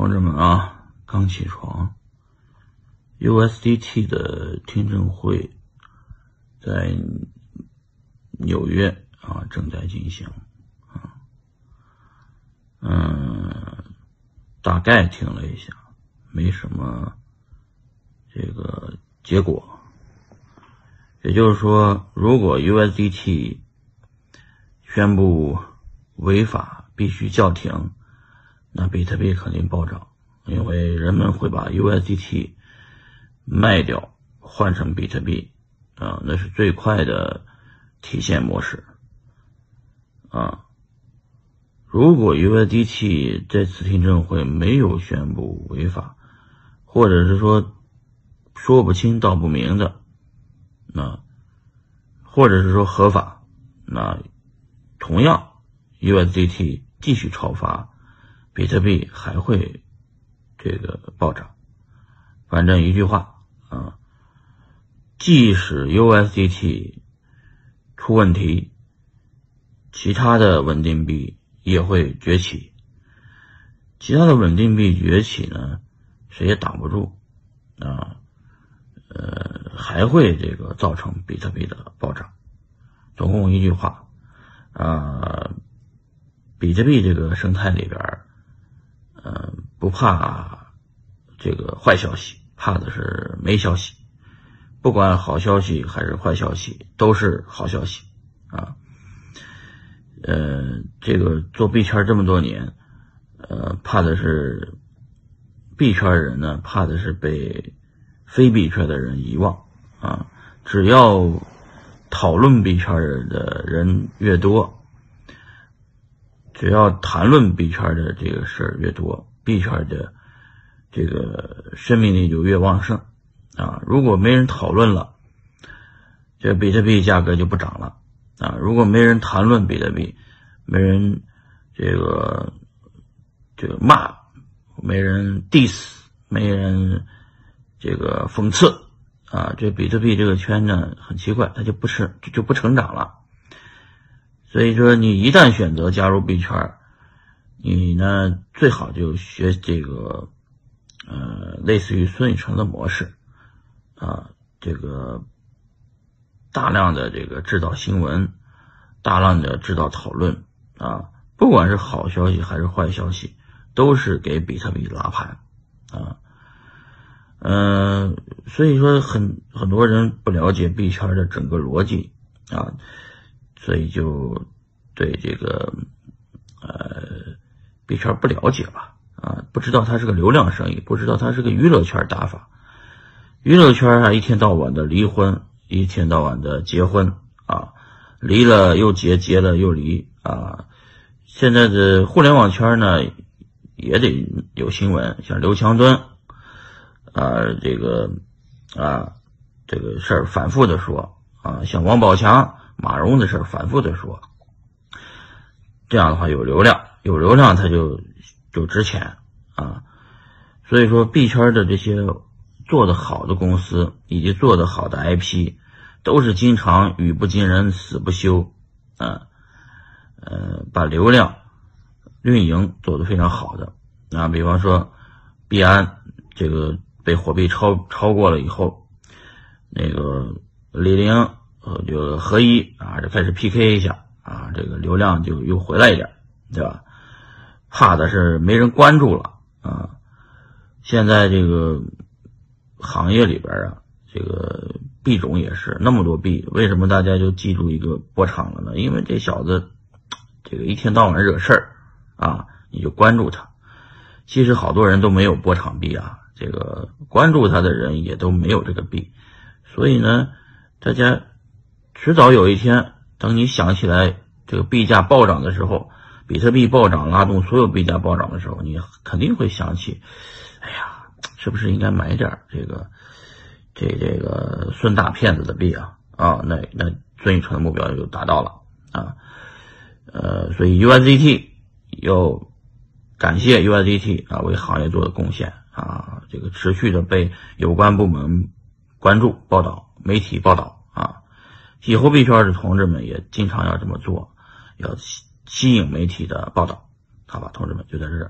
同志们啊，刚起床。USDT 的听证会在纽约啊正在进行啊，嗯，大概听了一下，没什么这个结果。也就是说，如果 USDT 宣布违法，必须叫停。那比特币肯定暴涨，因为人们会把 USDT 卖掉换成比特币，啊，那是最快的提现模式。啊，如果 USDT 这次听证会没有宣布违法，或者是说说不清道不明的，那或者是说合法，那同样 USDT 继续超发。比特币还会这个暴涨，反正一句话啊，即使 USDT 出问题，其他的稳定币也会崛起。其他的稳定币崛起呢，谁也挡不住啊，呃，还会这个造成比特币的暴涨。总共一句话啊，比特币这个生态里边。嗯，不怕这个坏消息，怕的是没消息。不管好消息还是坏消息，都是好消息啊。呃，这个做币圈这么多年，呃，怕的是币圈人呢，怕的是被非币圈的人遗忘啊。只要讨论币圈的人越多。只要谈论币圈的这个事儿越多，币圈的这个生命力就越旺盛啊！如果没人讨论了，这比特币价格就不涨了啊！如果没人谈论比特币，没人这个这个骂，没人 diss，没人这个讽刺啊！这比特币这个圈呢很奇怪，它就不是就不成长了。所以说，你一旦选择加入币圈，你呢最好就学这个，呃，类似于孙宇晨的模式，啊，这个大量的这个制造新闻，大量的制造讨论，啊，不管是好消息还是坏消息，都是给比特币拉盘，啊，嗯，所以说很很多人不了解币圈的整个逻辑，啊。所以就对这个呃币圈不了解吧啊，不知道它是个流量生意，不知道它是个娱乐圈打法。娱乐圈啊，一天到晚的离婚，一天到晚的结婚啊，离了又结，结了又离啊。现在的互联网圈呢，也得有新闻，像刘强东啊，这个啊这个事儿反复的说啊，像王宝强。马蓉的事反复的说，这样的话有流量，有流量它就就值钱啊。所以说币圈的这些做的好的公司以及做的好的 IP，都是经常语不惊人死不休啊，呃，把流量运营做得非常好的啊。比方说币安这个被火币超超过了以后，那个李玲。呃，就合一啊，就开始 PK 一下啊，这个流量就又回来一点，对吧？怕的是没人关注了啊。现在这个行业里边啊，这个币种也是那么多币，为什么大家就记住一个波场了呢？因为这小子这个一天到晚惹事儿啊，你就关注他。其实好多人都没有波场币啊，这个关注他的人也都没有这个币，所以呢，大家。迟早有一天，等你想起来这个币价暴涨的时候，比特币暴涨拉动所有币价暴涨的时候，你肯定会想起，哎呀，是不是应该买点这个这这个孙大骗子的币啊？啊，那那孙宇晨的目标就达到了啊。呃，所以 USDT 要感谢 USDT 啊，为行业做的贡献啊，这个持续的被有关部门关注、报道、媒体报道啊。以后币圈的同志们也经常要这么做，要吸吸引媒体的报道，好吧，同志们就在这儿。